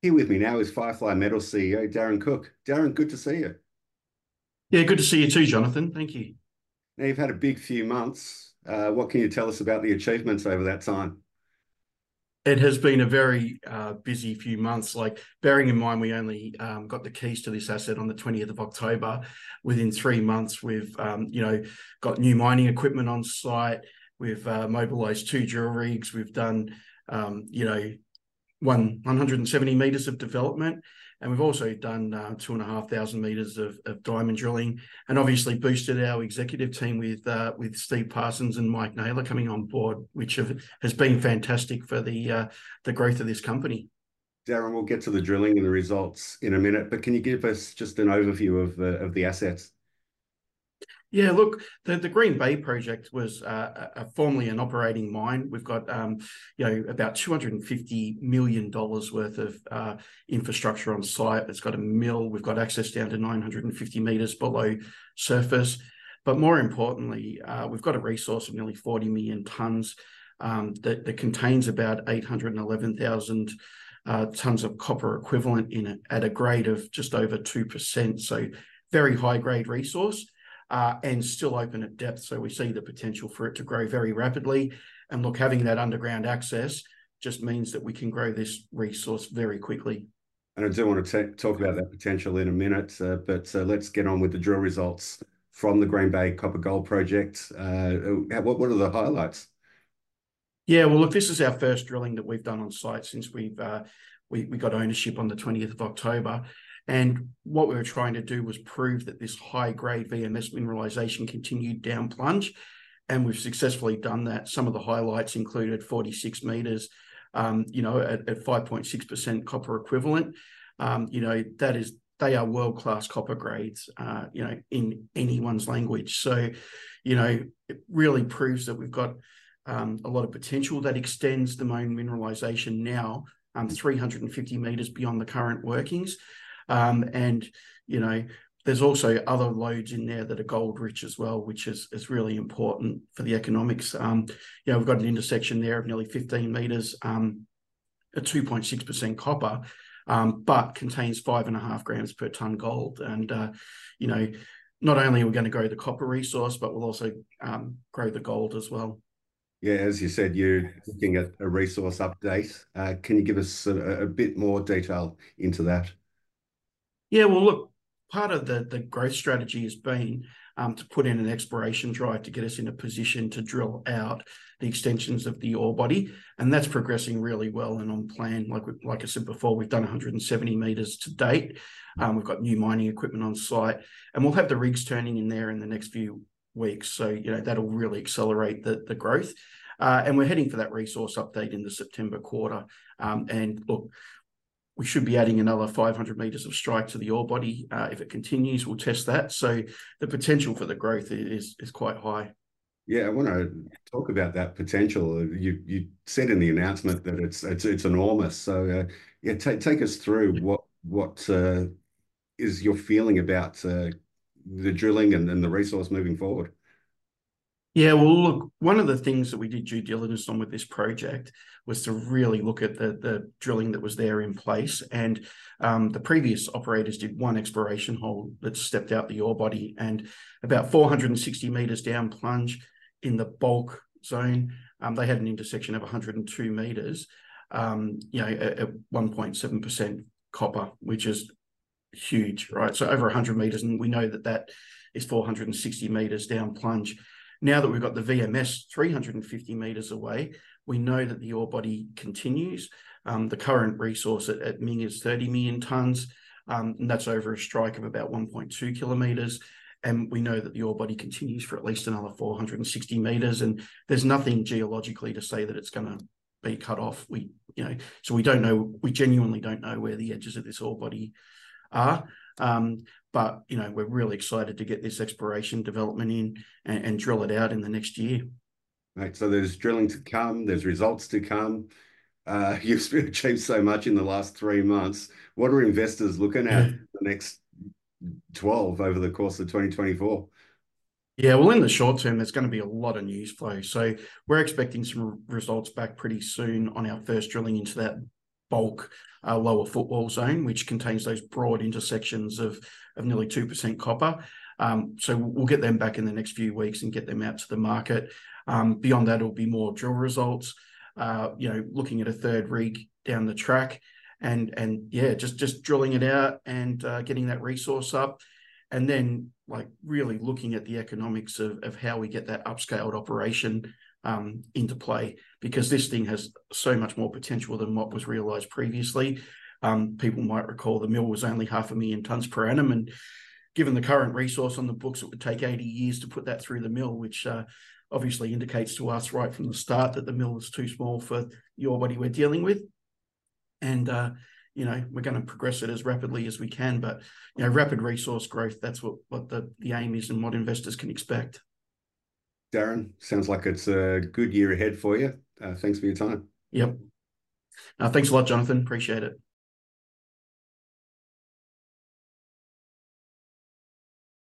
Here with me now is Firefly Metals CEO Darren Cook. Darren, good to see you. Yeah, good to see you too, Jonathan. Thank you. Now, you've had a big few months. Uh, what can you tell us about the achievements over that time? It has been a very uh, busy few months. Like bearing in mind, we only um, got the keys to this asset on the 20th of October. Within three months, we've um, you know got new mining equipment on site. We've uh, mobilised two drill rigs. We've done um, you know one 170 meters of development. And we've also done uh, two and a half thousand meters of, of, diamond drilling, and obviously boosted our executive team with uh, with Steve Parsons and Mike Naylor coming on board, which have, has been fantastic for the uh, the growth of this company. Darren, we'll get to the drilling and the results in a minute, but can you give us just an overview of the of the assets? Yeah, look, the, the Green Bay project was uh, a, formerly an operating mine. We've got, um, you know, about two hundred and fifty million dollars worth of uh, infrastructure on site. It's got a mill. We've got access down to nine hundred and fifty meters below surface. But more importantly, uh, we've got a resource of nearly forty million tons um, that, that, contains about eight hundred and eleven thousand. Uh, tons of copper equivalent in it at a grade of just over 2%. So, very high grade resource uh, and still open at depth. So we see the potential for it to grow very rapidly. And look, having that underground access just means that we can grow this resource very quickly. And I do want to talk about that potential in a minute, uh, but uh, let's get on with the drill results from the Green Bay Copper Gold Project. Uh, what, what are the highlights? Yeah, well, look, this is our first drilling that we've done on site since we've uh, we, we got ownership on the 20th of October. And what we were trying to do was prove that this high grade VMS mineralization continued down plunge. And we've successfully done that. Some of the highlights included 46 meters, um, you know, at, at 5.6% copper equivalent. Um, you know, that is, they are world class copper grades, uh, you know, in anyone's language. So, you know, it really proves that we've got um, a lot of potential that extends the main mineralization now um, 350 meters beyond the current workings. Um, and, you know, there's also other lodes in there that are gold rich as well, which is, is really important for the economics. Um, you know, we've got an intersection there of nearly 15 meters um, at 2.6% copper, um, but contains five and a half grams per ton gold. And, uh, you know, not only are we going to grow the copper resource, but we'll also um, grow the gold as well. Yeah, as you said, you're looking at a resource update. Uh, can you give us a, a, bit more detail into that? Yeah, well, look, part of the the growth strategy has been um, to put in an exploration drive to get us in a position to drill out the extensions of the ore body, and that's progressing really well and on plan. Like like I said before, we've done 170 meters to date. Um, we've got new mining equipment on site, and we'll have the rigs turning in there in the next few weeks. So you know that'll really accelerate the the growth. Uh, and we're heading for that resource update in the September quarter. Um, and look, we should be adding another 500 meters of strike to the ore body. Uh, if it continues, we'll test that. So the potential for the growth is is quite high. Yeah, I want to talk about that potential. You you said in the announcement that it's it's it's enormous. So uh, yeah, take take us through what what uh, is your feeling about uh, the drilling and, and the resource moving forward. Yeah, well, look, one of the things that we did due diligence on with this project was to really look at the, the drilling that was there in place. And um, the previous operators did one exploration hole that stepped out the ore body and about 460 meters down plunge in the bulk zone. Um, they had an intersection of 102 meters, um, you know, at, at 1.7% copper, which is huge, right? So over 100 meters. And we know that that is 460 meters down plunge. Now that we've got the VMS 350 meters away, we know that the ore body continues. Um, the current resource at, at, Ming is 30 million tons, um, and that's over a strike of about 1.2 kilometers. And we know that the ore body continues for at least another 460 meters. And there's nothing geologically to say that it's going to be cut off. We, you know, so we don't know, we genuinely don't know where the edges of this ore body are. Um, but you know, we're really excited to get this exploration development in and, and drill it out in the next year. Right. So there's drilling to come. There's results to come. Uh, you've achieved so much in the last three months. What are investors looking at the next 12 over the course of 2024? Yeah, well, in the short term, there's going to be a lot of news flow. So we're expecting some results back pretty soon on our first drilling into that bulk uh, lower footwall zone, which contains those broad intersections of, of nearly 2% copper. Um, so we'll get them back in the next few weeks and get them out to the market. Um, beyond that, it'll be more drill results. Uh, you know, looking at a third rig down the track, and and yeah, just just drilling it out and uh, getting that resource up, and then like really looking at the economics of of how we get that upscaled operation um, into play because this thing has so much more potential than what was realized previously. Um, people might recall the mill was only half a million tons per annum, and given the current resource on the books, it would take 80 years to put that through the mill, which uh, obviously indicates to us right from the start that the mill is too small for the ore body we're dealing with. And, uh, you know, we're going to progress it as rapidly as we can. But, you know, rapid resource growth, that's what, what the, the aim is and what investors can expect. Darren, sounds like it's a good year ahead for you. Uh, thanks for your time. Yep. Uh, thanks a lot, Jonathan. Appreciate it.